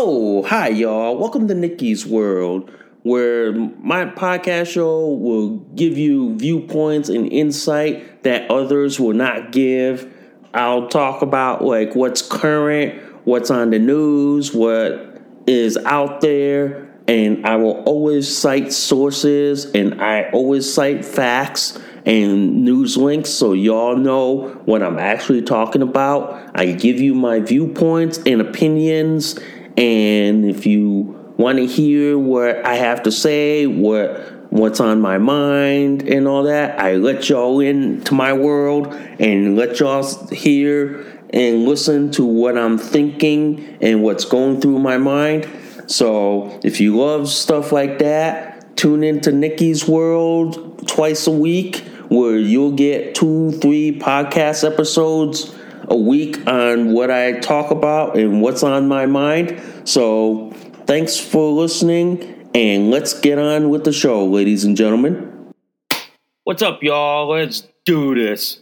Oh, hi, y'all. Welcome to Nikki's World, where my podcast show will give you viewpoints and insight that others will not give. I'll talk about like what's current, what's on the news, what is out there, and I will always cite sources and I always cite facts and news links so y'all know what I'm actually talking about. I give you my viewpoints and opinions and if you want to hear what I have to say, what what's on my mind and all that, I let y'all into my world and let y'all hear and listen to what I'm thinking and what's going through my mind. So if you love stuff like that, tune into Nikki's World twice a week where you'll get two, three podcast episodes a week on what I talk about and what's on my mind. So, thanks for listening, and let's get on with the show, ladies and gentlemen. What's up, y'all? Let's do this.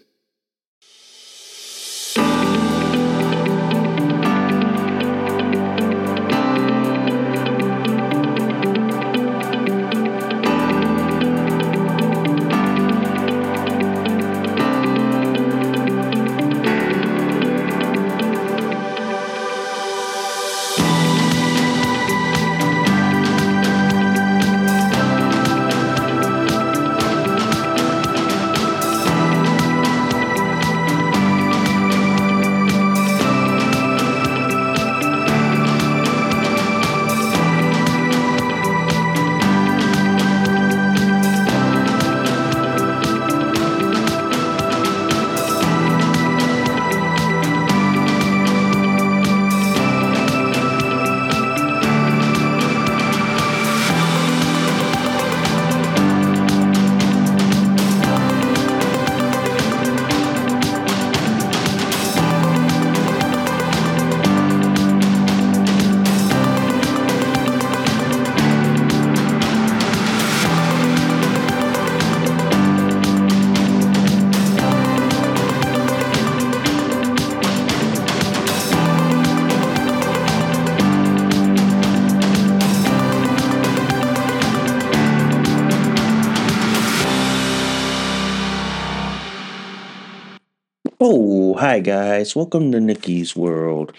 Hi guys. Welcome to Nikki's World.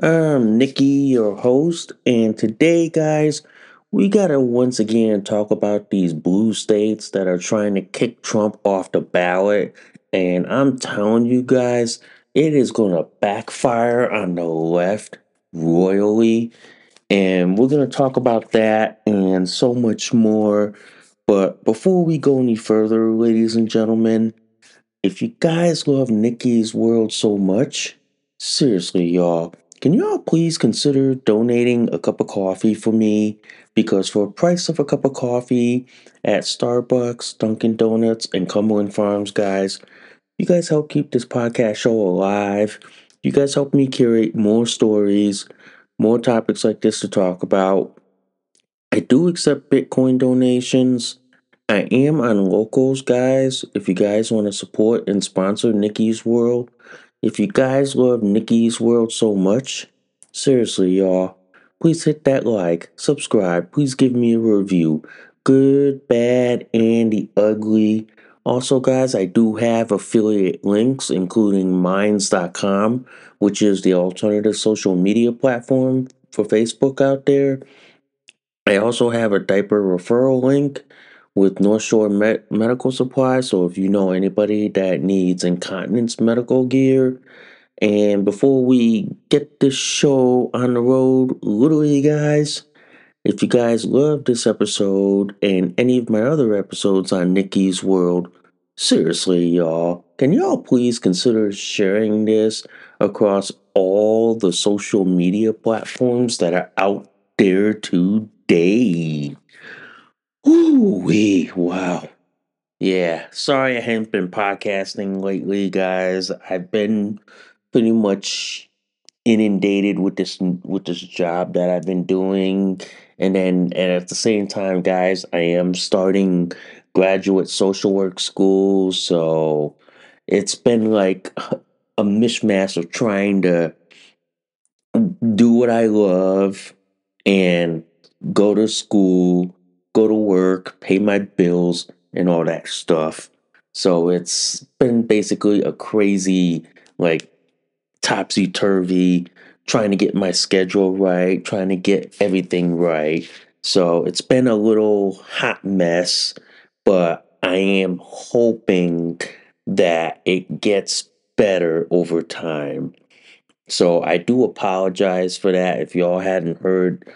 I'm Nikki, your host, and today, guys, we gotta once again talk about these blue states that are trying to kick Trump off the ballot. And I'm telling you guys, it is gonna backfire on the left royally. And we're gonna talk about that and so much more. But before we go any further, ladies and gentlemen, if you guys love Nikki's World so much, seriously, y'all, can y'all please consider donating a cup of coffee for me? Because for a price of a cup of coffee at Starbucks, Dunkin' Donuts, and Cumberland Farms, guys, you guys help keep this podcast show alive. You guys help me curate more stories, more topics like this to talk about. I do accept Bitcoin donations. I am on locals, guys. If you guys want to support and sponsor Nikki's World, if you guys love Nikki's World so much, seriously, y'all, please hit that like, subscribe, please give me a review. Good, bad, and the ugly. Also, guys, I do have affiliate links, including Minds.com, which is the alternative social media platform for Facebook out there. I also have a diaper referral link with North Shore Med- Medical Supply. So if you know anybody that needs incontinence medical gear, and before we get this show on the road, literally, guys, if you guys love this episode and any of my other episodes on Nikki's World, seriously, y'all, can y'all please consider sharing this across all the social media platforms that are out there today? Ooh, we wow. Yeah, sorry I haven't been podcasting lately, guys. I've been pretty much inundated with this with this job that I've been doing, and then and at the same time, guys, I am starting graduate social work school, so it's been like a mishmash of trying to do what I love and go to school, go to work, pay my bills, and all that stuff. So it's been basically a crazy, like, topsy turvy, trying to get my schedule right, trying to get everything right. So it's been a little hot mess, but I am hoping that it gets better over time. So I do apologize for that if y'all hadn't heard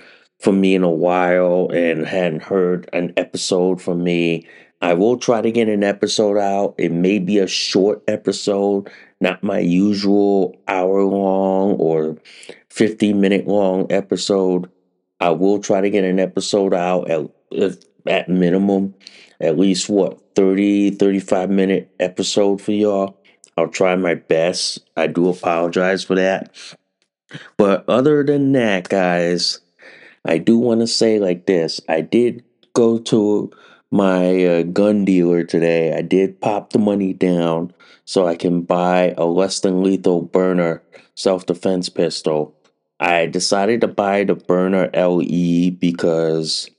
from me in a while and hadn't heard an episode from me. I will try to get an episode out. It may be a short episode, not my usual hour long or 15 minute long episode. I will try to get an episode out at, at minimum, at least what, 30, 35 minute episode for y'all. I'll try my best. I do apologize for that. But other than that, guys, I do want to say like this. I did go to my uh, gun dealer today. I did pop the money down so I can buy a less than lethal Byrna self defense pistol. I decided to buy the Byrna LE because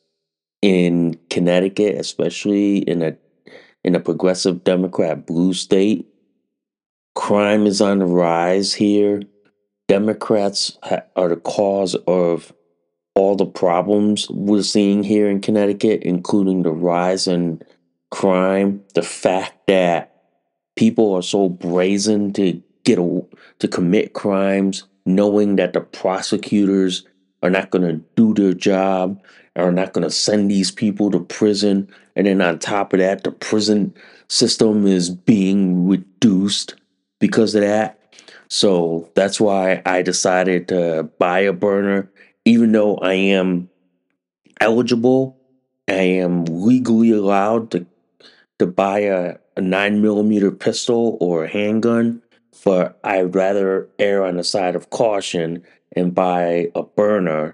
in Connecticut, especially in a in a progressive Democrat blue state, crime is on the rise here. Democrats ha- are the cause of all the problems we're seeing here in Connecticut, including the rise in crime, the fact that people are so brazen to get a, to commit crimes, knowing that the prosecutors are not going to do their job, are not going to send these people to prison, and then on top of that, the prison system is being reduced because of that. So that's why I decided to buy a Byrna, even though I am eligible, I am legally allowed to to buy a, a nine millimeter pistol or a handgun, but I'd rather err on the side of caution and buy a Byrna,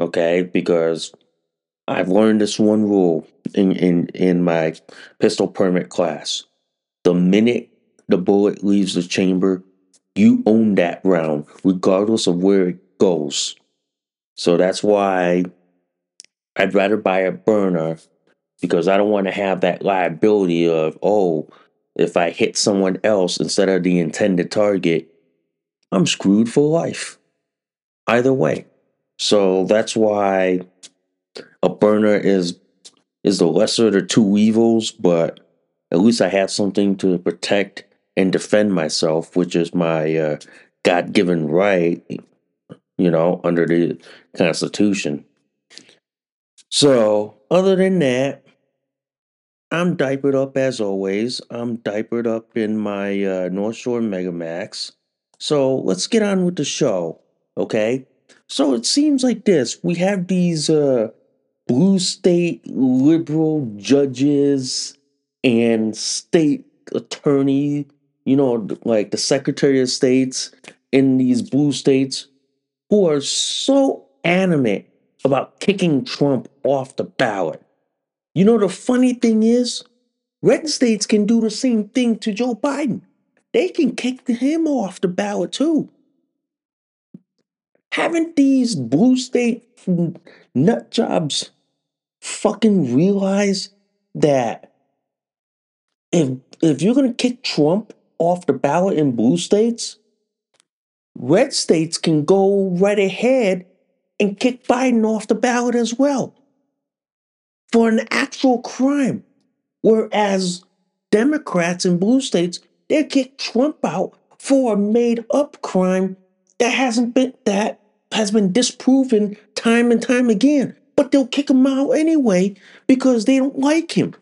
okay? Because I've learned this one rule in, in, in my pistol permit class. The minute the bullet leaves the chamber, you own that round, regardless of where it goes. So that's why I'd rather buy a Byrna because I don't want to have that liability of, oh, if I hit someone else instead of the intended target, I'm screwed for life. Either way. So that's why a Byrna is is the lesser of the two evils, but at least I have something to protect and defend myself, which is my uh, God given right, you know, under the Constitution. So, other than that, I'm diapered up as always. I'm diapered up in my uh, North Shore Megamax. So, let's get on with the show, okay? So, it seems like this we have these uh, blue state liberal judges and state attorney, you know, like the Secretary of States in these blue states who are so animate about kicking Trump off the ballot. You know, the funny thing is, red states can do the same thing to Joe Biden. They can kick him off the ballot too. Haven't these blue state nut jobs fucking realized that if if you're gonna kick Trump off the ballot in blue states, red states can go right ahead and kick Biden off the ballot as well for an actual crime. Whereas Democrats in blue states, they kick Trump out for a made up crime that hasn't been that has been disproven time and time again. But they'll kick him out anyway because they don't like him.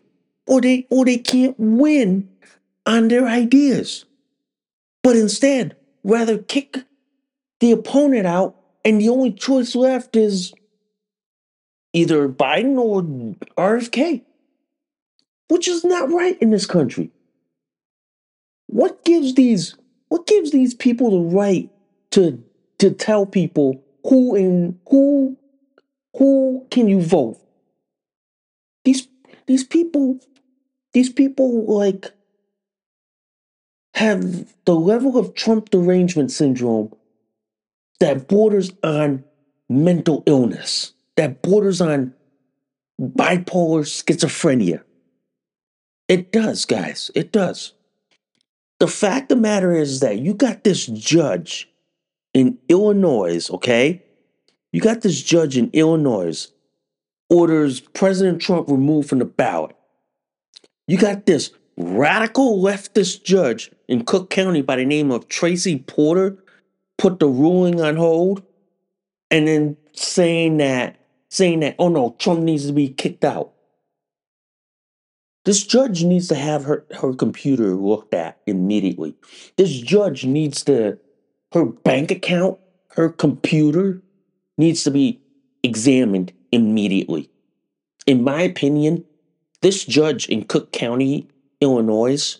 Or they or they can't win on their ideas. But instead, rather kick the opponent out and the only choice left is either Biden or RFK, which is not right in this country. What gives these what gives these people the right to to tell people who in who who can you vote? These these people these people like have the level of Trump derangement syndrome that borders on mental illness that borders on bipolar schizophrenia. It does, guys. It does. The fact of the matter is that you got this judge in Illinois, okay? You got this judge in Illinois orders President Trump removed from the ballot. You got this radical leftist judge in Cook County by the name of Tracie Porter put the ruling on hold and then saying that saying that oh no Trump needs to be kicked out. This judge needs to have her, her computer looked at immediately. This judge needs to her bank account, her computer needs to be examined immediately. In my opinion, this judge in Cook County, Illinois,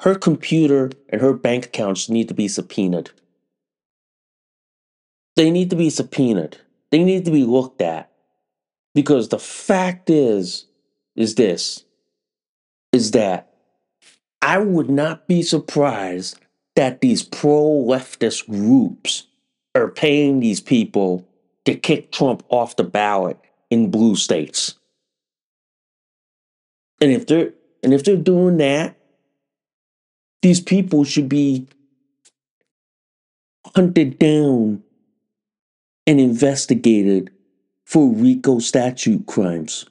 her computer and her bank accounts need to be subpoenaed. They need to be subpoenaed. They need to be looked at. Because the fact is, is this, is that I would not be surprised that these pro leftist groups are paying these people to kick Trump off the ballot in blue states. And if they're and if they're doing that, these people should be hunted down and investigated for RICO statute crimes.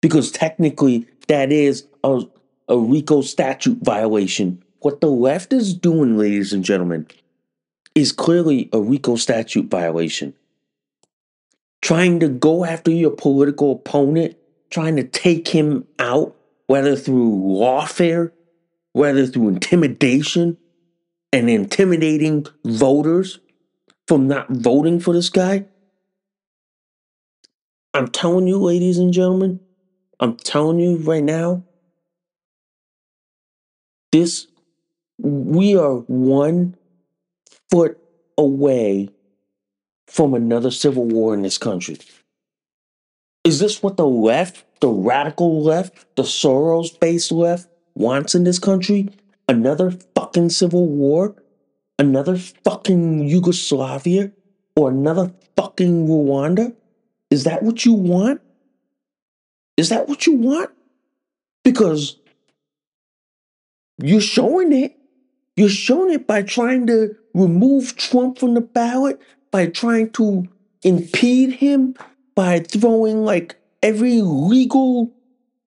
Because technically that is a, a RICO statute violation. What the left is doing, ladies and gentlemen, is clearly a RICO statute violation. Trying to go after your political opponent, trying to take him out, whether through lawfare, whether through intimidation, and intimidating voters from not voting for this guy. I'm telling you, ladies and gentlemen, I'm telling you right now, this, we are one foot away from another civil war in this country. Is this what the left, the radical left, the Soros based left wants in this country? Another fucking civil war? Another fucking Yugoslavia? Or another fucking Rwanda? Is that what you want? Is that what you want? Because you're showing it. You're showing it by trying to remove Trump from the ballot, by trying to impede him, by throwing like every legal,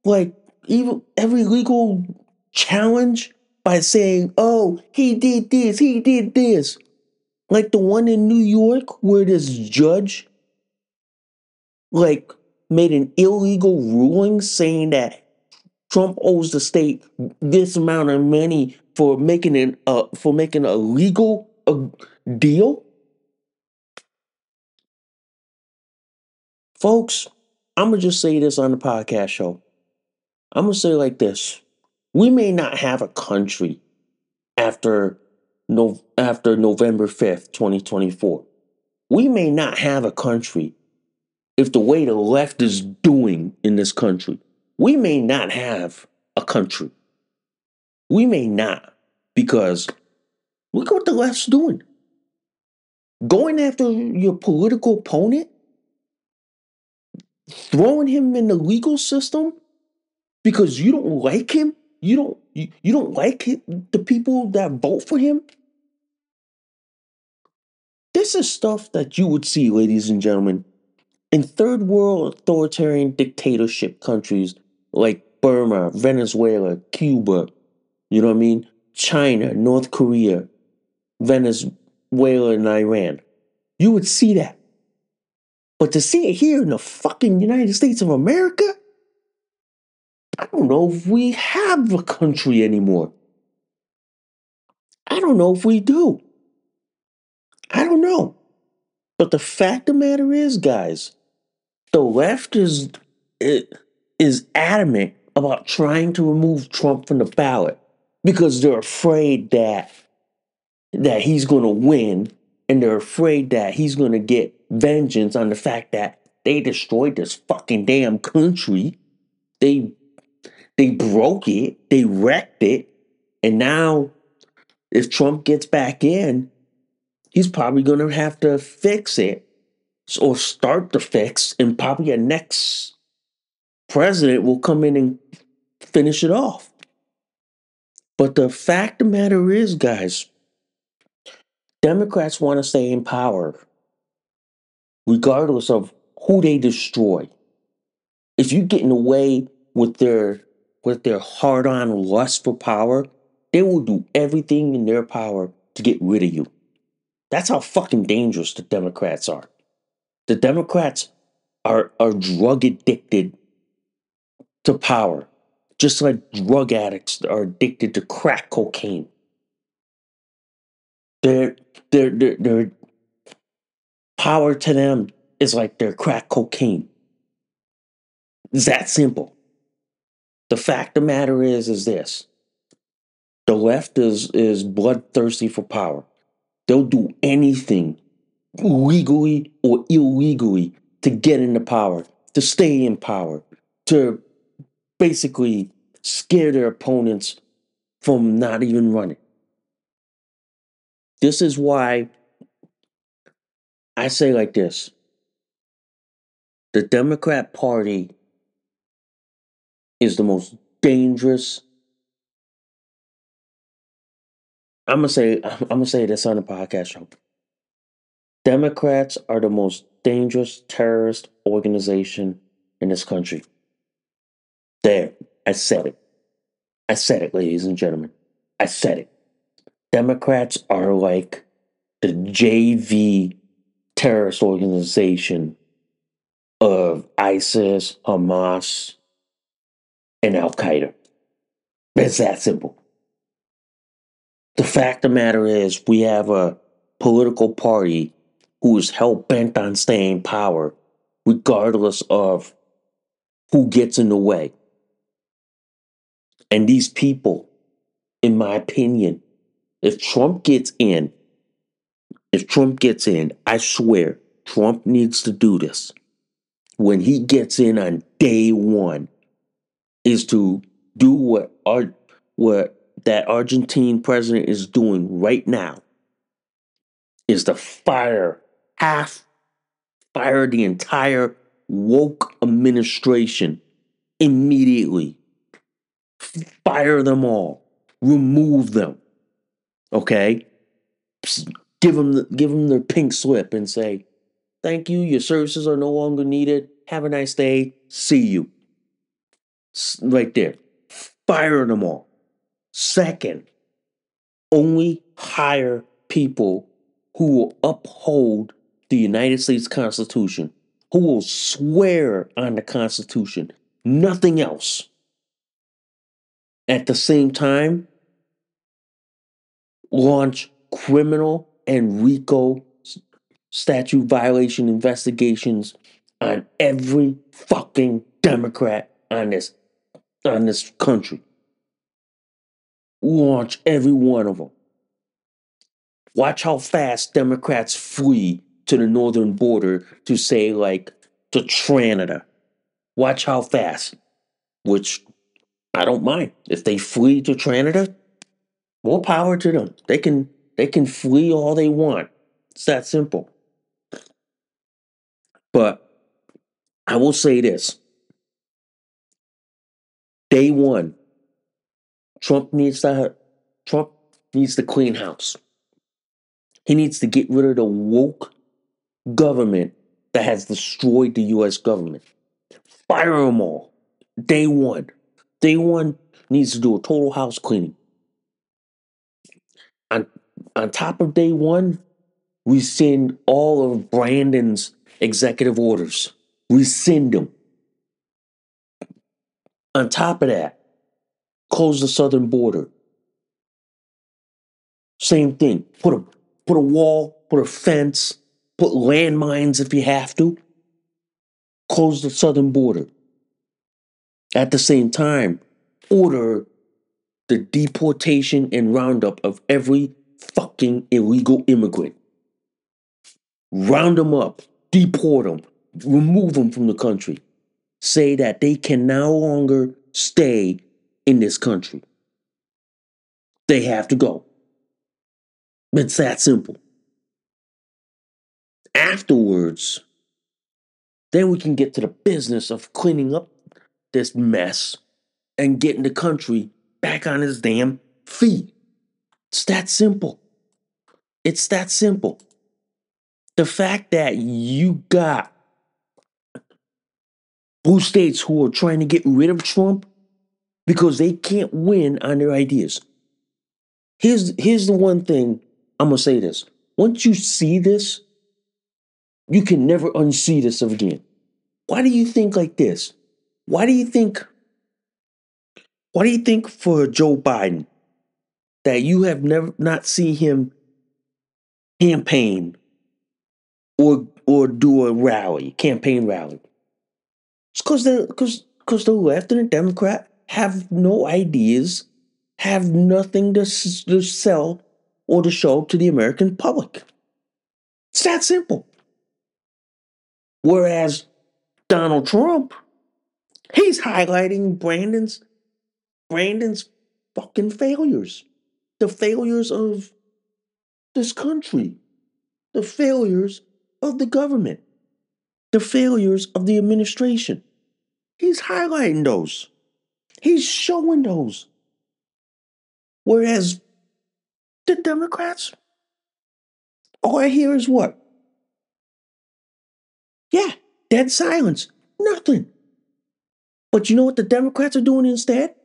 like even every legal challenge by saying, oh, he did this, he did this. Like the one in New York where this judge like made an illegal ruling saying that Trump owes the state this amount of money for making an uh, for making a legal uh, deal. Folks, I'm gonna just say this on the podcast show. I'm gonna say like this: We may not have a country after no after November fifth, twenty twenty four. We may not have a country if the way the left is doing in this country, we may not have a country. We may not, because look at what the left's doing. Going after your political opponent, throwing him in the legal system because you don't like him, you don't you, you don't like him, the people that vote for him. This is stuff that you would see, ladies and gentlemen, in third world authoritarian dictatorship countries like Burma, Venezuela, Cuba, you know what I mean? China, North Korea, Venezuela, and Iran. You would see that. But to see it here in the fucking United States of America, I don't know if we have a country anymore. I don't know if we do. I don't know. But the fact of the matter is, guys, the left is is adamant about trying to remove Trump from the ballot because they're afraid that that he's going to win and they're afraid that he's going to get vengeance on the fact that they destroyed this fucking damn country. They they broke it, they wrecked it, and now if Trump gets back in, he's probably going to have to fix it or start the fix, and probably a next president will come in and finish it off. But the fact of the matter is, guys, Democrats want to stay in power regardless of who they destroy. If you get in the way with their with their hard-on lust for power, they will do everything in their power to get rid of you. That's how fucking dangerous the Democrats are. The Democrats are are drug addicted to power, just like drug addicts are addicted to crack cocaine. Their their their, their power to them is like their crack cocaine. It's that simple. The fact of the matter is, is this. The left is is bloodthirsty for power. They'll do anything, legally or illegally, to get into power, to stay in power, to basically scare their opponents from not even running. This is why I say like this the Democrat Party is the most dangerous. I'm gonna say I'm gonna say this on the podcast show. Democrats are the most dangerous terrorist organization in this country. There, I said it. I said it, ladies and gentlemen. I said it. Democrats are like the JV terrorist organization of ISIS, Hamas, and Al Qaeda. It's that simple. The fact of the matter is, we have a political party who is hell bent on staying in power, regardless of who gets in the way. And these people, in my opinion, if Trump gets in, if Trump gets in, I swear Trump needs to do this. When he gets in on day one, is to do what Ar- what that Argentine president is doing right now. Is to fire half, fire the entire woke administration immediately. Fire them all. Remove them. Okay? give them the, give them their pink slip and say, "Thank you. Your services are no longer needed. Have a nice day. See you." Right there, fire them all. Second, only hire people who will uphold the United States Constitution, who will swear on the Constitution, nothing else. At the same time, launch criminal and RICO statute violation investigations on every fucking Democrat on this on this country. Launch every one of them. Watch how fast Democrats flee to the northern border to say like to Canada. Watch how fast. Which I don't mind. If they flee to Canada, more power to them. They can they can flee all they want. It's that simple. But I will say this. Day one, Trump needs to Trump needs to clean house. He needs to get rid of the woke government that has destroyed the US government. Fire them all. Day one. Day one needs to do a total house cleaning. On on top of day one, rescind all of Brandon's executive orders. Rescind them. On top of that, close the southern border. Same thing. Put a put a wall, put a fence, put landmines if you have to. Close the southern border. At the same time, order the deportation and roundup of every fucking illegal immigrant. Round them up, deport them, remove them from the country. Say that they can no longer stay in this country. They have to go. It's that simple. afterwards, then we can get to the business of cleaning up this mess and getting the country back on its damn feet. It's that simple. It's that simple. The fact that you got blue states who are trying to get rid of Trump because they can't win on their ideas. Here's here's the one thing I'm gonna say this. Once you see this, you can never unsee this again. Why do you think like this? Why do you think why do you think for Joe Biden that you have never not seen him campaign or or do a rally, campaign rally? Because the because because the left and the Democrat have no ideas, have nothing to, to sell or to show to the American public. It's that simple. Whereas Donald Trump, he's highlighting Brandon's Brandon's fucking failures. The failures of this country. The failures of the government. The failures of the administration. He's highlighting those. He's showing those. Whereas the Democrats, all I hear is what? Yeah, dead silence. Nothing. But you know what the Democrats are doing instead?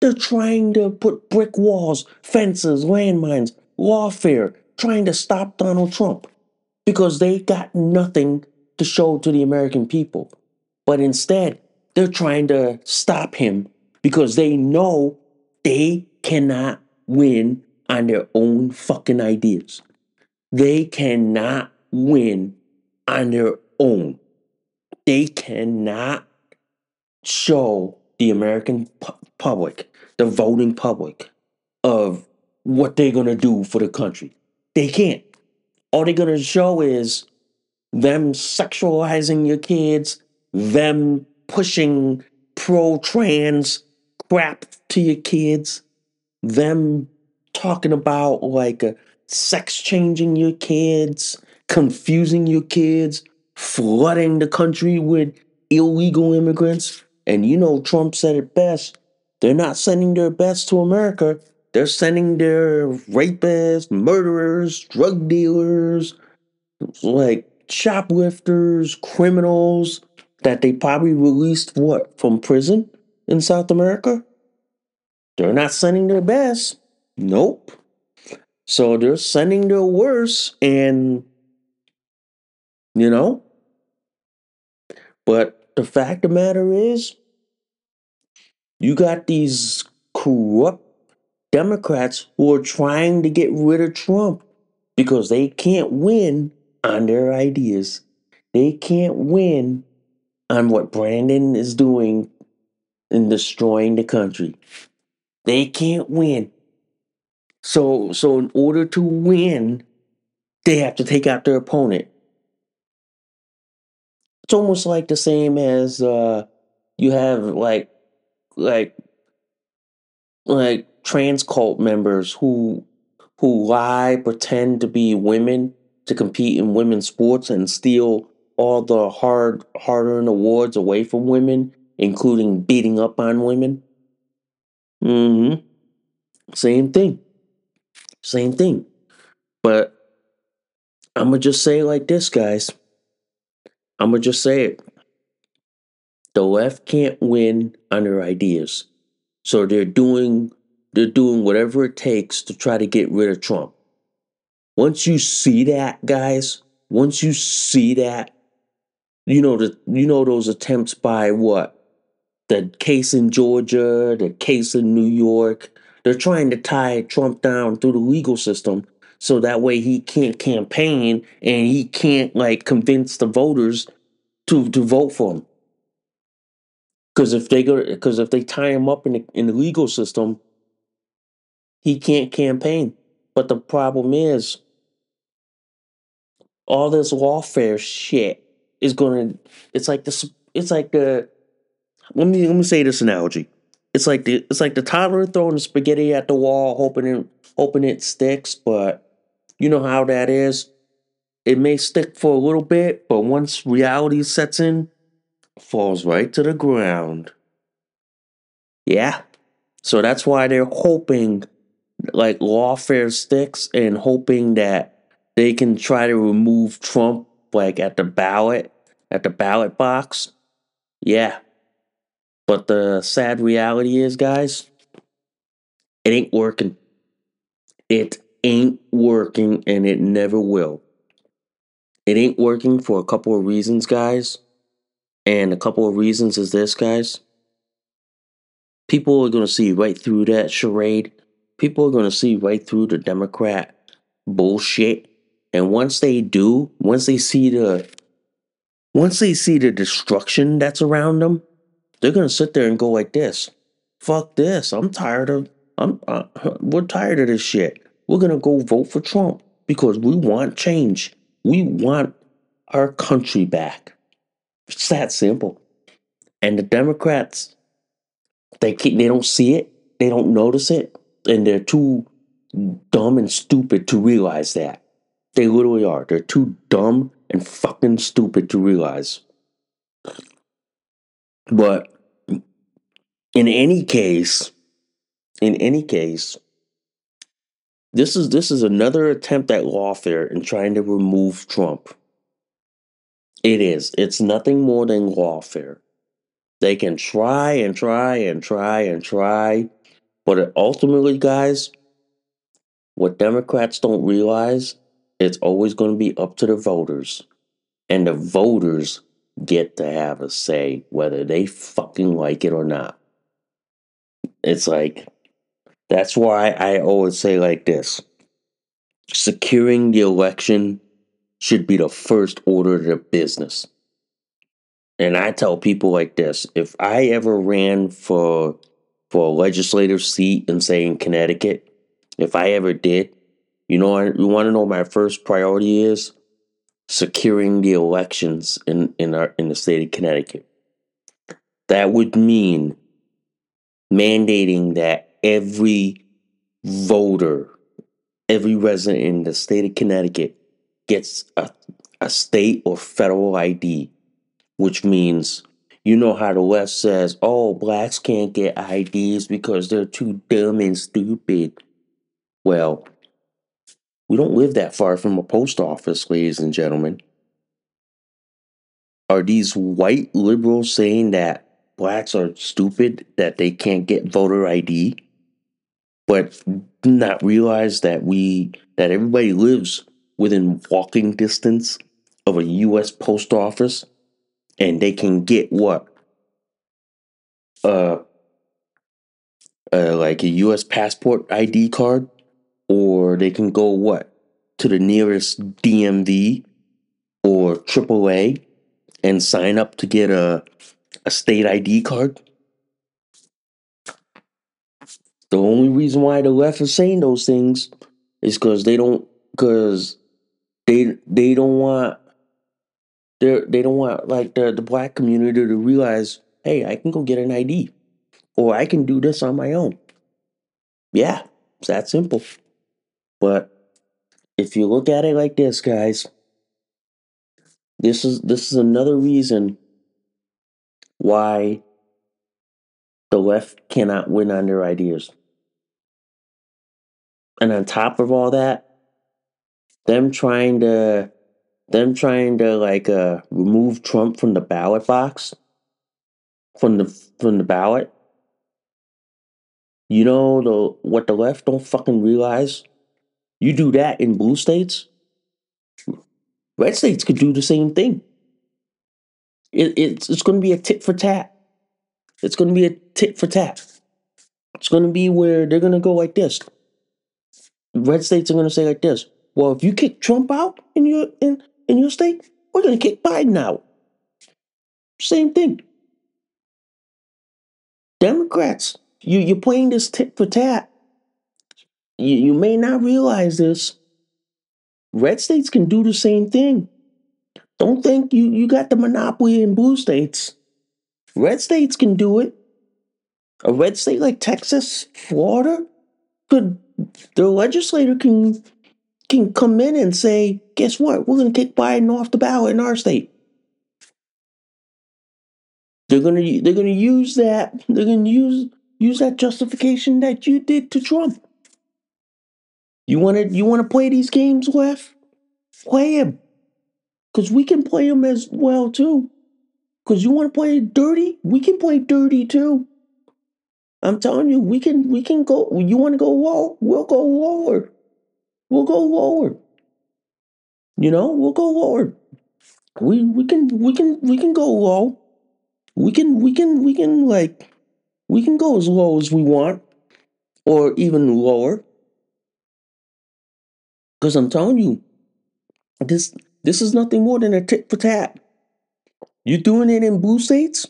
They're trying to put brick walls, fences, landmines, warfare, trying to stop Donald Trump because they got nothing to show to the American people. But instead, they're trying to stop him because they know they cannot win on their own fucking ideas. They cannot win on their own. They cannot show the American pu- public, the voting public, of what they're going to do for the country. They can't. All they're going to show is them sexualizing your kids, them pushing pro trans crap to your kids, them talking about like uh, sex changing your kids, confusing your kids, flooding the country with illegal immigrants. And you know, Trump said it best. They're not sending their best to America. They're sending their rapists, murderers, drug dealers, like shoplifters, criminals that they probably released what from prison in South America. They're not sending their best. Nope. So they're sending their worst, and you know. But the fact of the matter is, you got these corrupt Democrats who are trying to get rid of Trump because they can't win on their ideas. They can't win on what Brandon is doing in destroying the country. They can't win. So so in order to win, they have to take out their opponent. It's almost like the same as uh you have like like like trans cult members who who lie, pretend to be women to compete in women's sports and steal all the hard hard earned awards away from women, including beating up on women. Mm-hmm. Same thing. Same thing. But I'm gonna just say it like this, guys. I'm gonna just say it. The left can't win on their ideas. So they're doing they're doing whatever it takes to try to get rid of Trump. Once you see that, guys, once you see that, you know the you know those attempts by what? The case in Georgia, the case in New York. They're trying to tie Trump down through the legal system so that way he can't campaign and he can't like convince the voters to to vote for him. Because if they go, because if they tie him up in the, in the legal system, he can't campaign. But the problem is, all this lawfare shit is gonna. It's like this. It's like the. Let me let me say this analogy. It's like the it's like the toddler throwing the spaghetti at the wall, hoping it hoping it sticks. But you know how that is. it may stick for a little bit, but once reality sets in, falls right to the ground. Yeah. So that's why they're hoping like lawfare sticks and hoping that they can try to remove Trump like at the ballot, at the ballot box. Yeah. But the sad reality is, guys, it ain't working. It ain't working and it never will. It ain't working for a couple of reasons, guys. And a couple of reasons is this, guys. People are going to see right through that charade. People are going to see right through the Democrat bullshit. And once they do, once they see the once they see the destruction that's around them, they're going to sit there and go like this. Fuck this. I'm tired of I'm uh, we're tired of this shit. We're going to go vote for Trump because we want change. We want our country back. It's that simple. And the Democrats, they keep, they don't see it, they don't notice it, and they're too dumb and stupid to realize that. They literally are. They're too dumb and fucking stupid to realize. But in any case, in any case, this is this is another attempt at lawfare in trying to remove Trump. It is. It's nothing more than lawfare. They can try and try and try and try, but ultimately, guys, what Democrats don't realize, it's always going to be up to the voters. And the voters get to have a say whether they fucking like it or not. It's like, that's why I always say like this securing the election should be the first order of business. And I tell people like this if I ever ran for for a legislative seat in say in Connecticut, if I ever did, you know you want to know my first priority is securing the elections in in our in the state of Connecticut. That would mean mandating that every voter, every resident in the state of Connecticut gets a, a state or federal ID, which means you know how the left says, oh, blacks can't get IDs because they're too dumb and stupid. Well, we don't live that far from a post office, ladies and gentlemen. Are these white liberals saying that blacks are stupid, that they can't get voter ID? But not realize that we that everybody lives within walking distance of a US post office and they can get what? Uh, uh like a US passport ID card or they can go what? To the nearest DMV or AAA and sign up to get a a state ID card. The only reason why the left is saying those things is because they don't because they they don't want they they don't want like the the black community to realize, hey, I can go get an ID, or I can do this on my own. Yeah, it's that simple. But if you look at it like this, guys, this is this is another reason why the left cannot win on their ideas. And on top of all that, them trying to them trying to like uh remove Trump from the ballot box from the from the ballot. You know the what the left don't fucking realize? You do that in blue states, red states could do the same thing. It, it's it's going to be a tit for tat. It's going to be a tit for tat. It's going to be where they're going to go like this. Red states are going to say like this. Well, if you kick Trump out in your in in your state, we're going to kick Biden out. Same thing. Democrats, you you're playing this tit for tat. You you may not realize this. Red states can do the same thing. Don't think you you got the monopoly in blue states. Red states can do it. A red state like Texas, Florida, could the legislator can can come in and say, guess what? We're going to kick Biden off the ballot in our state. They're going to they're to use that they're to use use that justification that you did to Trump. You want to you want to play these games, left? Play them, cause we can play them as well too. Cause you want to play dirty, we can play dirty too. I'm telling you, we can we can go. You want to go low? We'll go lower. We'll go lower. You know, we'll go lower. We we can we can we can go low. We can we can we can like we can go as low as we want, or even lower. Because I'm telling you, this this is nothing more than a tit for tat. You're doing it in blue states,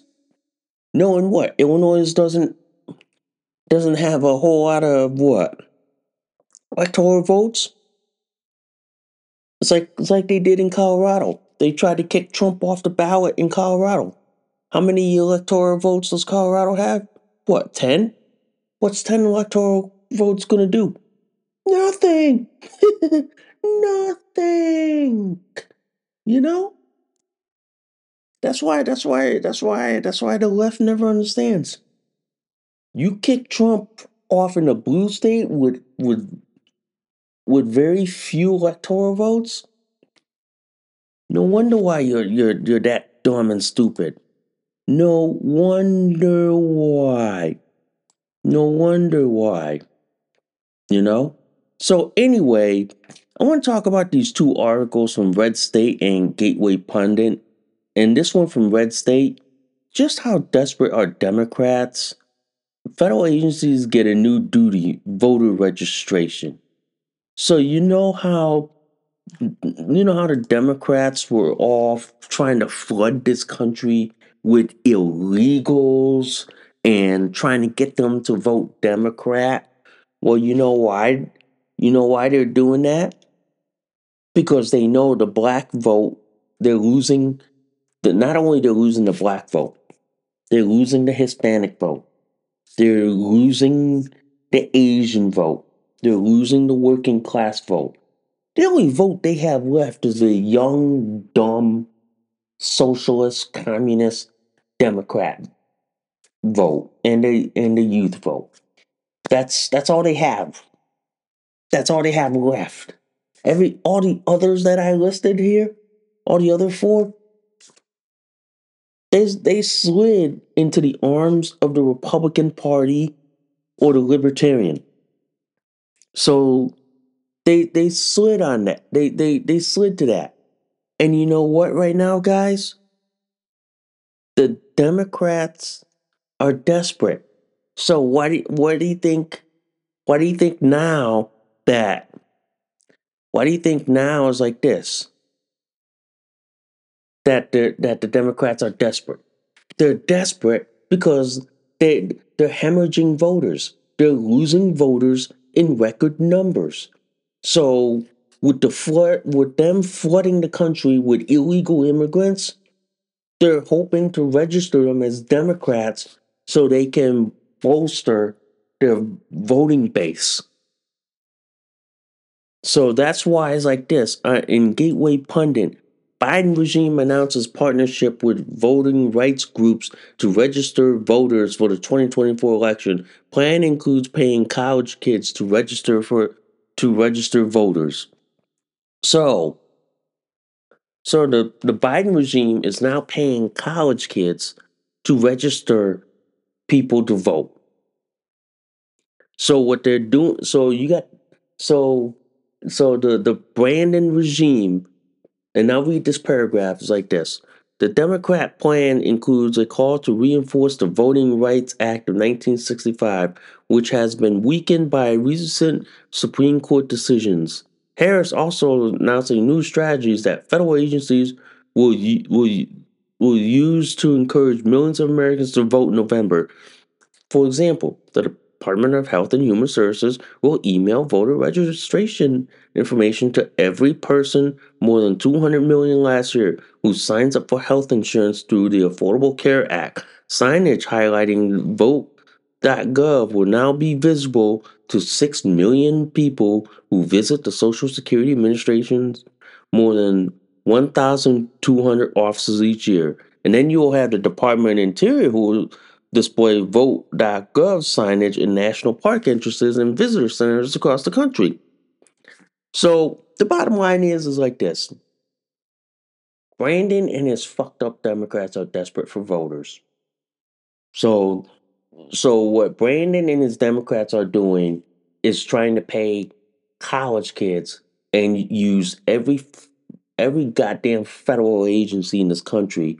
knowing what Illinois doesn't doesn't have a whole lot of what electoral votes. It's like it's like they did in Colorado. They tried to kick Trump off the ballot in Colorado. How many electoral votes does Colorado have? What, 10? What's 10 electoral votes gonna do? Nothing. Nothing. You know? That's why that's why that's why that's why the left never understands. You kick Trump off in a blue state with with with very few electoral votes. No wonder why you're you're you're that dumb and stupid. No wonder why. No wonder why. You know? So anyway, I want to talk about these two articles from Red State and Gateway Pundit. And this one from Red State, just how desperate are Democrats? Federal agencies get a new duty, voter registration. So you know how you know how the Democrats were all trying to flood this country with illegals and trying to get them to vote Democrat. Well, you know why? You know why they're doing that? Because they know the black vote, they're losing the not only they're losing the black vote, they're losing the Hispanic vote. They're losing the Asian vote. They're losing the working class vote. The only vote they have left is the young, dumb, socialist, communist, Democrat vote and the and the youth vote. That's that's all they have. That's all they have left. Every all the others that I listed here, all the other four, they they slid into the arms of the Republican Party or the Libertarian. So they they slid on that. They they they slid to that. And you know what right now, guys? The Democrats are desperate. So why do what do you think why do you think now that why do you think now is like this? That the that the Democrats are desperate. They're desperate because they they're hemorrhaging voters. They're losing voters in record numbers. So with the flood, with them flooding the country with illegal immigrants, they're hoping to register them as Democrats so they can bolster their voting base. So that's why it's like this. Uh, in Gateway Pundit, Biden regime announces partnership with voting rights groups to register voters for the 2024 election. Plan includes paying college kids to register for to register voters. So, so the, the Biden regime is now paying college kids to register people to vote. So what they're doing so you got so so the the Brandon regime and I'll read this paragraph it's like this. The Democrat plan includes a call to reinforce the Voting Rights Act of 1965, which has been weakened by recent Supreme Court decisions. Harris also announcing new strategies that federal agencies will, will, will use to encourage millions of Americans to vote in November. For example, the Department of Health and Human Services will email voter registration information to every person more than 200 million last year who signs up for health insurance through the Affordable Care Act. Signage highlighting vote vote.gov will now be visible to 6 million people who visit the Social Security Administration's more than 1,200 offices each year. And then you will have the Department of Interior who display vote.gov signage in national park entrances and visitor centers across the country. So the bottom line is is like this. Brandon and his fucked up Democrats are desperate for voters. So so what Brandon and his Democrats are doing is trying to pay college kids and use every every goddamn federal agency in this country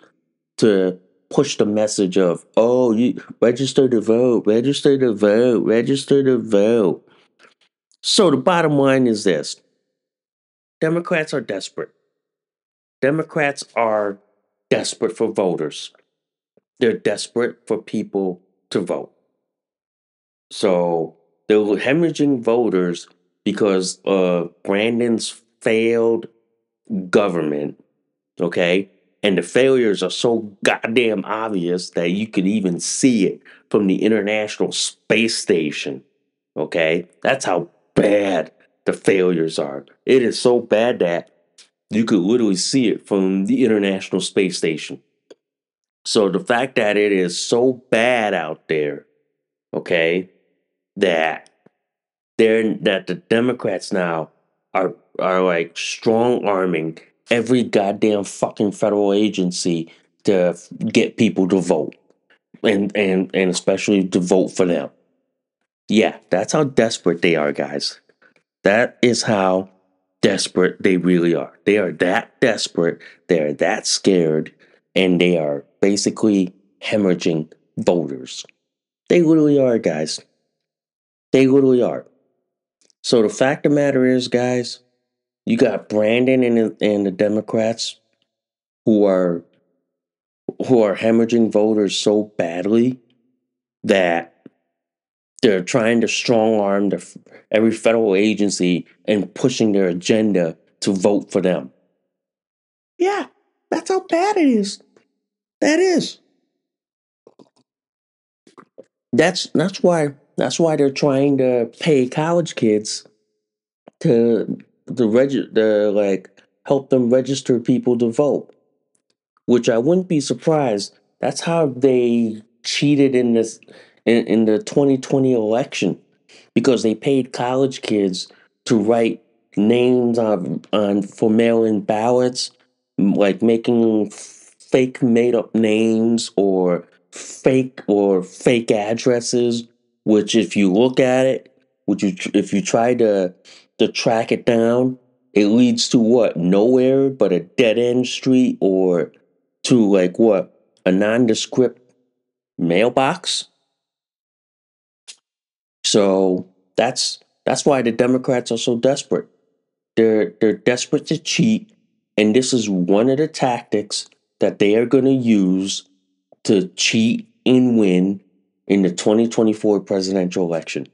to push the message of oh you register to vote register to vote register to vote. So the bottom line is this. Democrats are desperate. Democrats are desperate for voters. They're desperate for people to vote. So they're hemorrhaging voters because of brandon's failed government okay and the failures are so goddamn obvious that you could even see it from the International Space Station. Okay? That's how bad the failures are. It is so bad that you could literally see it from the International Space Station. So the fact that it is so bad out there, okay, that they're that the Democrats now are are like strong arming every goddamn fucking federal agency to get people to vote and and and especially to vote for them. Yeah, that's how desperate they are, guys. That is how desperate they really are. They are that desperate, they are that scared, and they are basically hemorrhaging voters. They literally are, guys. They literally are. So the fact of the matter is, guys, you got Brandon and and the Democrats who are who are hemorrhaging voters so badly that they're trying to strong arm every federal agency and pushing their agenda to vote for them. Yeah, that's how bad it is. That is. That's that's why that's why they're trying to pay college kids to the reg the like help them register people to vote. Which I wouldn't be surprised. That's how they cheated in this in, in the 2020 election because they paid college kids to write names on on for mail-in ballots, like making fake made-up names or fake or fake addresses. Which, if you look at it, which you if you try to to track it down, it leads to what? Nowhere but a dead end street or to like what? A nondescript mailbox? So that's that's why the Democrats are so desperate. They're they're desperate to cheat, and this is one of the tactics that they are going to use to cheat and win in the 2024 presidential election.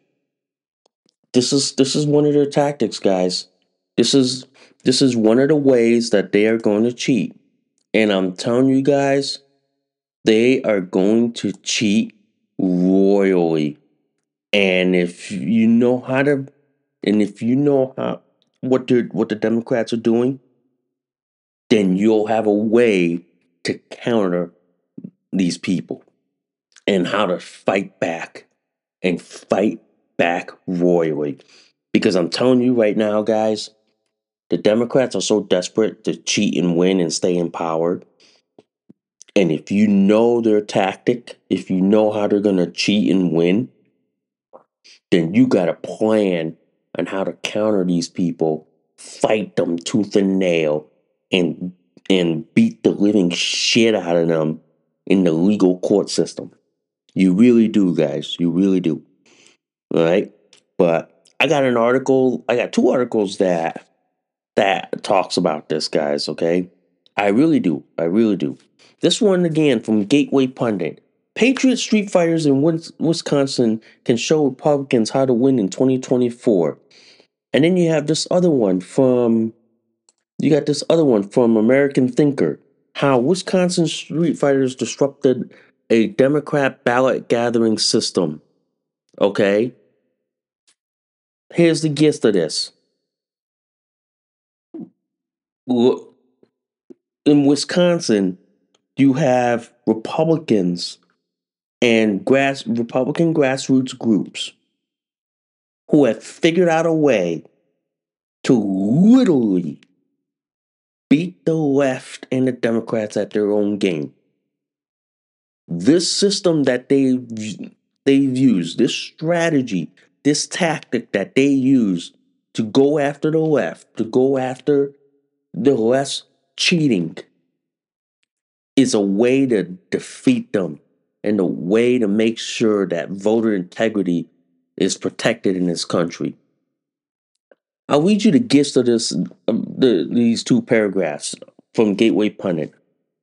This is this is one of their tactics, guys. This is this is one of the ways that they are going to cheat. And I'm telling you guys, they are going to cheat royally. And if you know how to and if you know how what the what the Democrats are doing, then you'll have a way to counter these people and how to fight back and fight back royally. Because I'm telling you right now, guys, the Democrats are so desperate to cheat and win and stay in power. And if you know their tactic, if you know how they're going to cheat and win, then you got a plan on how to counter these people, fight them tooth and nail, and and beat the living shit out of them in the legal court system. You really do, guys. You really do. Right. But I got an article, I got two articles that that talks about this, guys, okay? I really do. I really do. This one again from Gateway Pundit. Patriot Street Fighters in Wisconsin can show Republicans how to win in 2024. And then you have this other one from you got this other one from American Thinker. How Wisconsin street fighters disrupted a Democrat ballot gathering system. Okay? Here's the gist of this. In Wisconsin, you have Republicans and grass Republican grassroots groups who have figured out a way to literally beat the left and the Democrats at their own game. This system that they they've used, this strategy, this tactic that they use to go after the left, to go after the less cheating, is a way to defeat them and a way to make sure that voter integrity is protected in this country. I'll read you the gist of this, um, the, these two paragraphs from Gateway Pundit.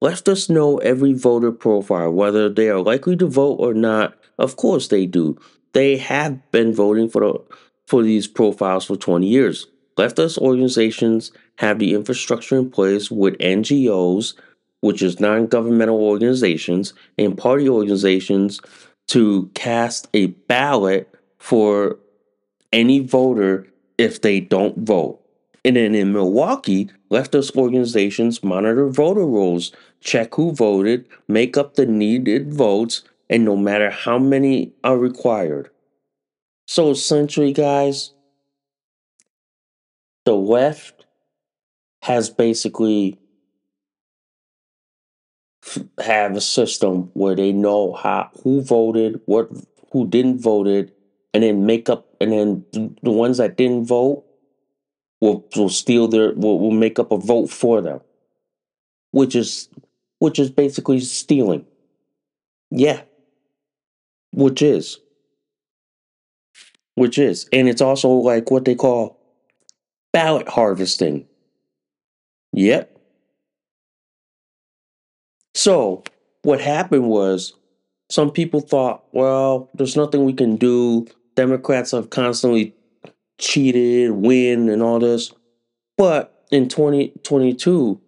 Let us know every voter profile, whether they are likely to vote or not. Of course they do. They have been voting for the, for these profiles for 20 years. Leftist organizations have the infrastructure in place with NGOs, which is non-governmental organizations, and party organizations to cast a ballot for any voter if they don't vote. And then in Milwaukee, leftist organizations monitor voter rolls, check who voted, make up the needed votes, and no matter how many are required. So essentially, guys, the left has basically have a system where they know how who voted, what who didn't voted, and then make up and then the ones that didn't vote will will steal their will, will make up a vote for them. Which is which is basically stealing. Yeah. Which is. Which is. And it's also like what they call ballot harvesting. Yep. So, what happened was some people thought, well, there's nothing we can do. Democrats have constantly cheated, win, and all this. But in 2022,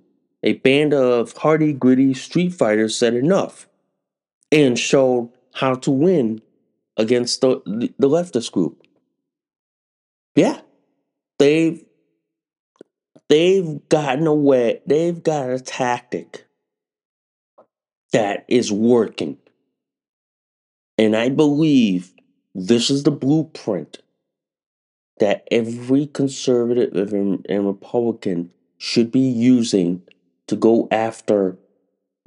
a band of hardy, gritty street fighters said enough and showed how to win against the, the leftist group. Yeah, they've they've gotten away. They've got a tactic that is working. And I believe this is the blueprint that every conservative and Republican should be using to go after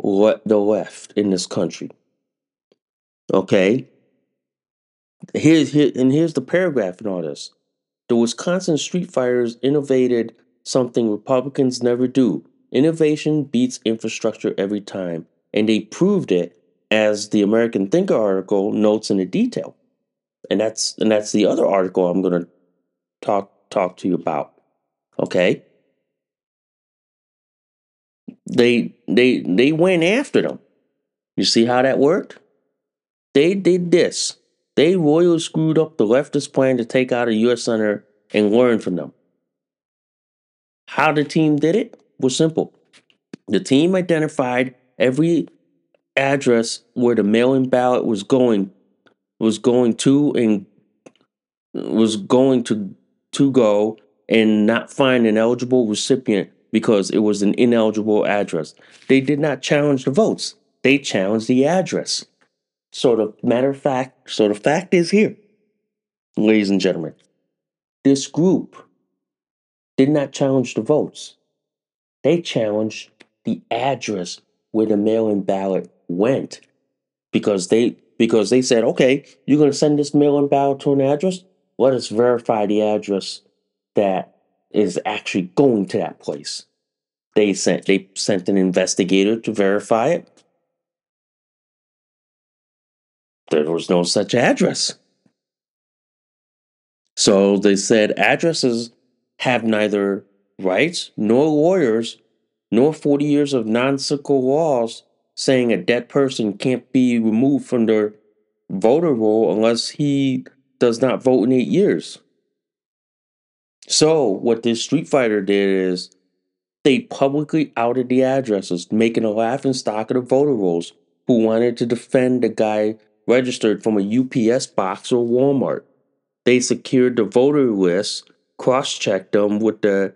the left in this country. Okay? Here's here, and here's the paragraph in all this. The Wisconsin Street Fighters innovated something Republicans never do. Innovation beats infrastructure every time and they proved it as the American Thinker article notes in the detail. And that's and that's the other article I'm going to talk talk to you about. Okay? They they they went after them. You see how that worked? They did this. They royally screwed up the leftist plan to take out a U.S. senator and learn from them. How the team did it was simple. The team identified every address where the mail-in ballot was going was going to and was going to to go and not find an eligible recipient because it was an ineligible address. They did not challenge the votes. They challenged the address. So the matter of fact, so the fact is here, ladies and gentlemen, this group did not challenge the votes. They challenged the address where the mail-in ballot went because they because they said, okay, you're going to send this mail-in ballot to an address. Let us verify the address that is actually going to that place. They sent they sent an investigator to verify it. There was no such address. So they said addresses have neither rights nor lawyers nor 40 years of nonsensical laws saying a dead person can't be removed from their voter roll unless he does not vote in eight years. So, what this Street Fighter did is they publicly outed the addresses, making a laughing stock of the voter rolls who wanted to defend the guy registered from a UPS box or Walmart. They secured the voter list, cross checked them with the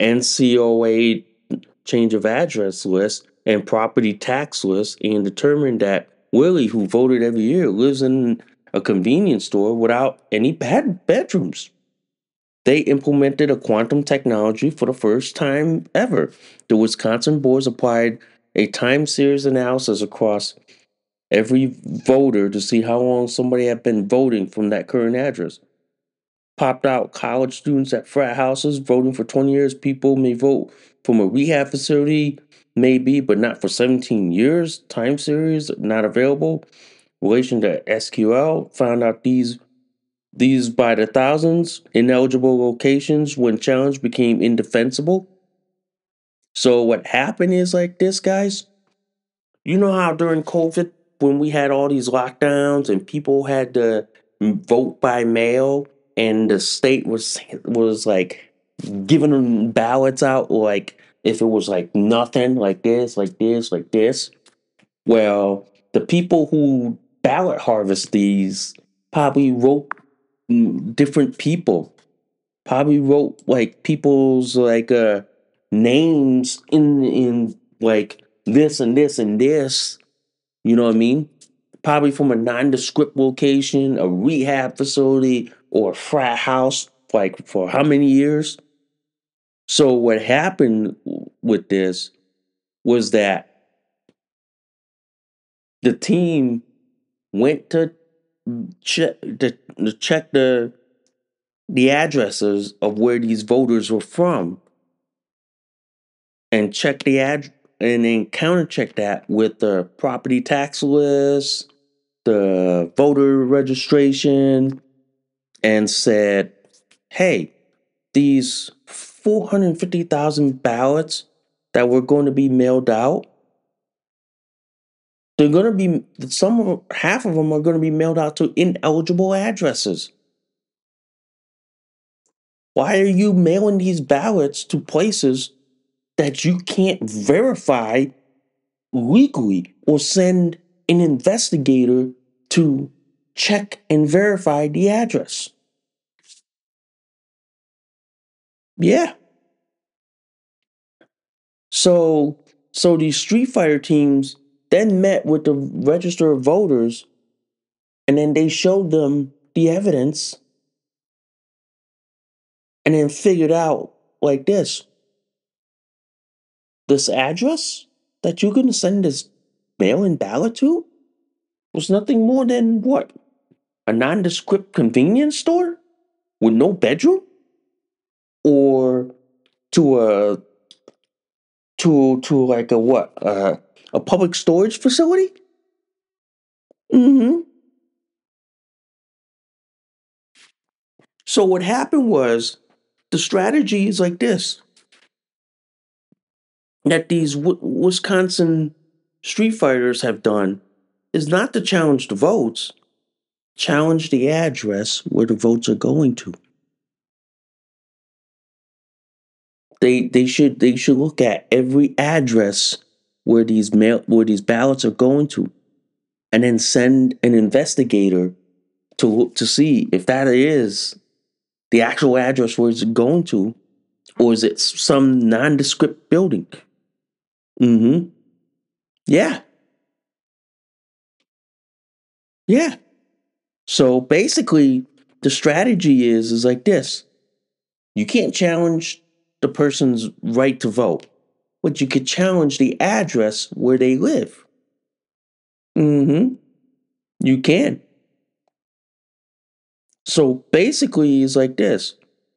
NCOA change of address list and property tax list, and determined that Willie, who voted every year, lives in a convenience store without any bed- bedrooms. They implemented a quantum technology for the first time ever. The Wisconsin boards applied a time series analysis across every voter to see how long somebody had been voting from that current address. Popped out college students at frat houses voting for 20 years. People may vote from a rehab facility, maybe, but not for 17 years. Time series not available. Relation to SQL found out these these by the thousands ineligible locations when challenged became indefensible. So what happened is like this, guys. You know how during COVID when we had all these lockdowns and people had to vote by mail and the state was was like giving them ballots out like if it was like nothing like this like this like this well the people who ballot harvest these probably wrote mm, different people probably wrote like people's like uh names in in like this and this and this you know what I mean? Probably from a nondescript location, a rehab facility, or a frat house, like for how many years? So, what happened with this was that the team went to check to, to check the the addresses of where these voters were from and check the ad and then countercheck that with the property tax list, the voter registration, and said, hey, these 450,000 ballots that were going to be mailed out, they're going to be, some of half of them are going to be mailed out to ineligible addresses. Why are you mailing these ballots to places that you can't verify legally or send an investigator to check and verify the address. Yeah. So so these Street Fighter teams then met with the register of voters and then they showed them the evidence and then figured out like this this address that you're going to send this mail in ballot to was nothing more than what? A nondescript convenience store with no bedroom? Or to a to to like a what? Uh, a public storage facility? Mm-hmm. So what happened was the strategy is like this that these w- Wisconsin street fighters have done is not to challenge the votes, challenge the address where the votes are going to. They they should they should look at every address where these mail where these ballots are going to, and then send an investigator to to see if that is the actual address where it's going to, or is it some nondescript building? Mm-hmm. Yeah. Yeah. So basically, the strategy is is like this. You can't challenge the person's right to vote, but you could challenge the address where they live. Mm-hmm. You can. So basically, it's like this.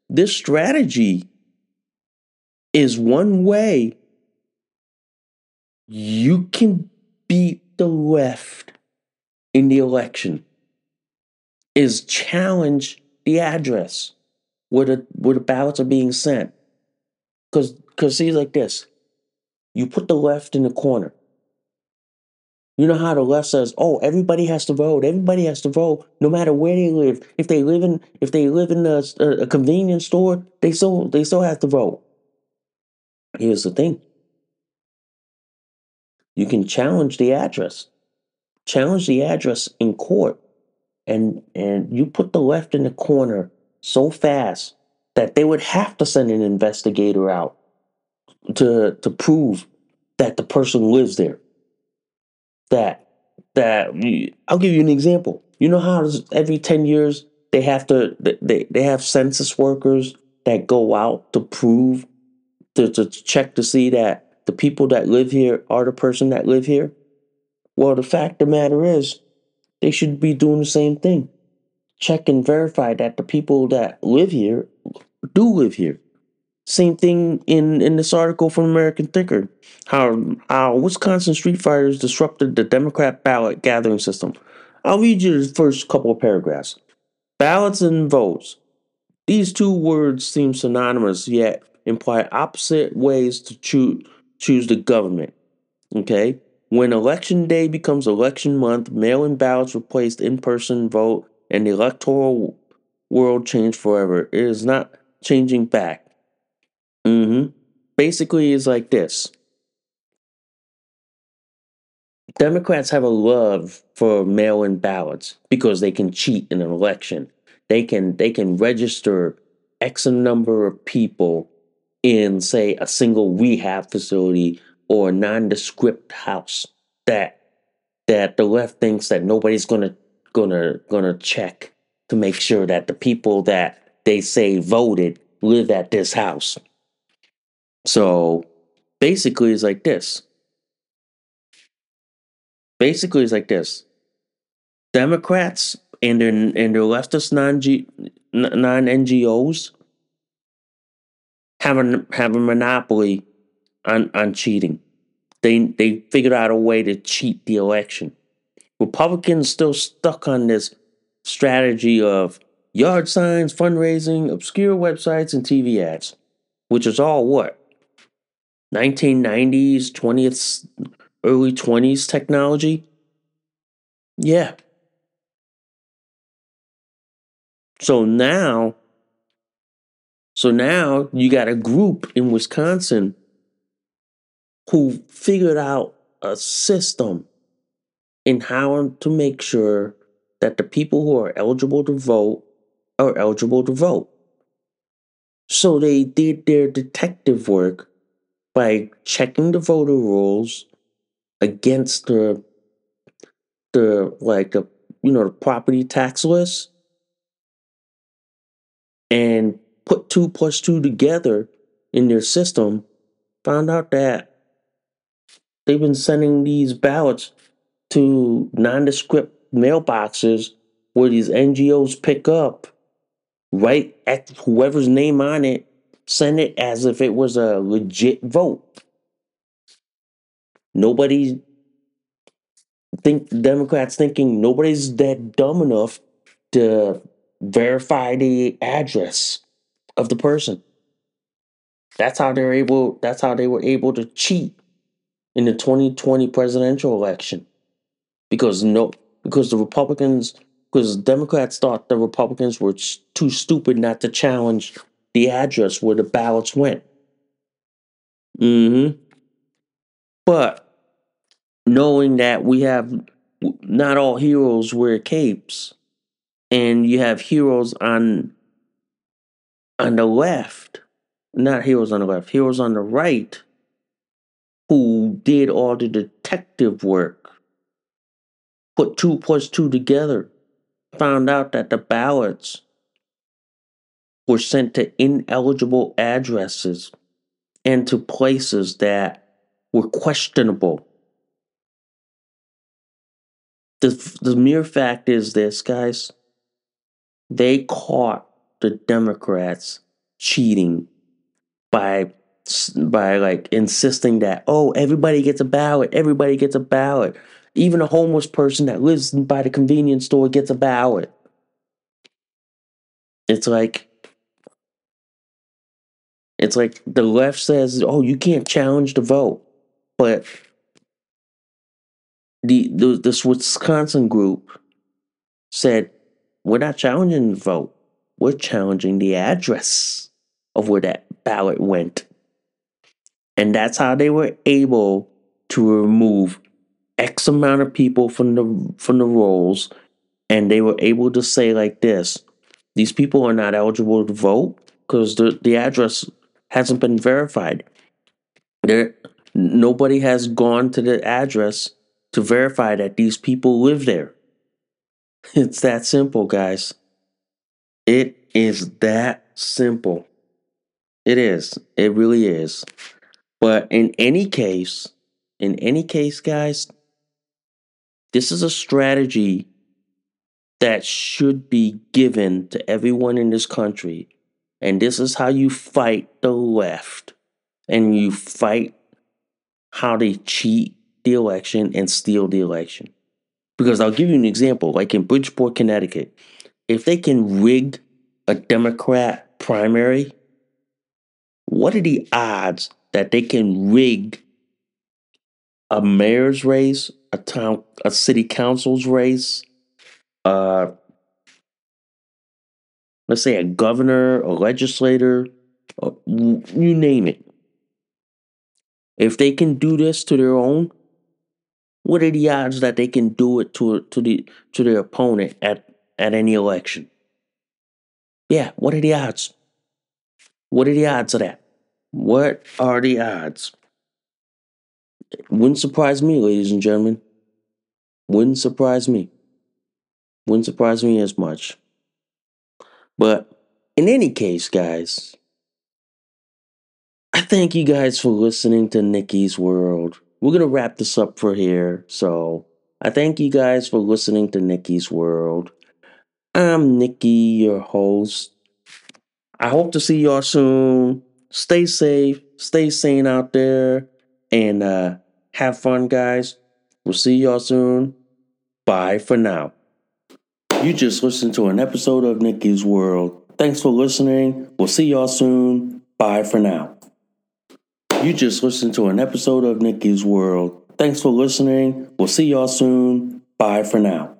This strategy is one way you can beat the left in the election is challenge the address where the where the ballots are being sent. Cause cause see like this. You put the left in the corner. You know how the left says, "Oh, everybody has to vote. Everybody has to vote, no matter where they live. If they live in, if they live in a, a convenience store, they still they still have to vote." Here's the thing: you can challenge the address. challenge the address in court, and and you put the left in the corner so fast that they would have to send an investigator out to to prove that the person lives there. That that I'll give you an example. You know how every 10 years they have to they, they have census workers that go out to prove to, to check to see that the people that live here are the person that live here? Well, the fact of the matter is they should be doing the same thing. Check and verify that the people that live here do live here. Same thing in, in this article from American Thinker. How how Wisconsin street fighters disrupted the Democrat ballot gathering system. I'll read you the first couple of paragraphs. Ballots and votes. These two words seem synonymous, yet imply opposite ways to choose choose the government. Okay? When election day becomes election month, mail in ballots replaced in person vote, and the electoral world changed forever. It is not changing back. Mm-hmm. Basically, it's like this. Democrats have a love for mail-in ballots because they can cheat in an election. They can they can register X number of people in, say, a single rehab facility or a nondescript house that that the left thinks that nobody's gonna gonna gonna check to make sure that the people that they say voted live at this house. So basically, it's like this. Basically, it's like this. Democrats and their and their leftist non non NGOs have a have a monopoly on on cheating. They they figured out a way to cheat the election. Republicans still stuck on this strategy of yard signs, fundraising, obscure websites, and TV ads, which is all what 1990s, 20th, early 20s technology? Yeah. So now, so now you got a group in Wisconsin who figured out a system in how to make sure that the people who are eligible to vote are eligible to vote. So they did their detective work by checking the voter rolls against the the like the you know the property tax list and put two plus two together in their system found out that they've been sending these ballots to nondescript mailboxes where these NGOs pick up right at whoever's name on it send it as if it was a legit vote. Nobody think Democrats thinking nobody's that dumb enough to verify the address of the person. That's how they're able that's how they were able to cheat in the 2020 presidential election. Because no because the Republicans because Democrats thought the Republicans were too stupid not to challenge the address where the ballots went. Mm-hmm. But knowing that we have not all heroes wear capes, and you have heroes on on the left, not heroes on the left, heroes on the right, who did all the detective work, put two plus two together, found out that the ballots were sent to ineligible addresses and to places that were questionable. The, the mere fact is this, guys. They caught the Democrats cheating by by like insisting that oh everybody gets a ballot everybody gets a ballot. Even a homeless person that lives by the convenience store gets a ballot. It's like it's like the left says, "Oh, you can't challenge the vote," but the the this Wisconsin group said, "We're not challenging the vote. We're challenging the address of where that ballot went." And that's how they were able to remove X amount of people from the from the rolls, and they were able to say like this: these people are not eligible to vote because the the address hasn't been verified. There, nobody has gone to the address to verify that these people live there. It's that simple, guys. It is that simple. It is. It really is. But in any case, in any case, guys, this is a strategy that should be given to everyone in this country. And this is how you fight the left. And you fight how they cheat the election and steal the election. Because I'll give you an example like in Bridgeport, Connecticut, if they can rig a Democrat primary, what are the odds that they can rig a mayor's race, a town, a city council's race, uh, let's say a governor, a legislator, uh, you name it. If they can do this to their own, what are the odds that they can do it to to the to their opponent at at any election? Yeah, what are the odds? What are the odds of that? What are the odds? Wouldn't surprise me, ladies and gentlemen. Wouldn't surprise me. Wouldn't surprise me as much. But in any case, guys, I thank you guys for listening to Nikki's World. We're going to wrap this up for here. So I thank you guys for listening to Nikki's World. I'm Nikki, your host. I hope to see y'all soon. Stay safe, stay sane out there, and uh, have fun, guys. We'll see y'all soon. Bye for now. You just listened to an episode of Nikki's World. Thanks for listening. We'll see y'all soon. Bye for now. You just listened to an episode of Nikki's World. Thanks for listening. We'll see y'all soon. Bye for now.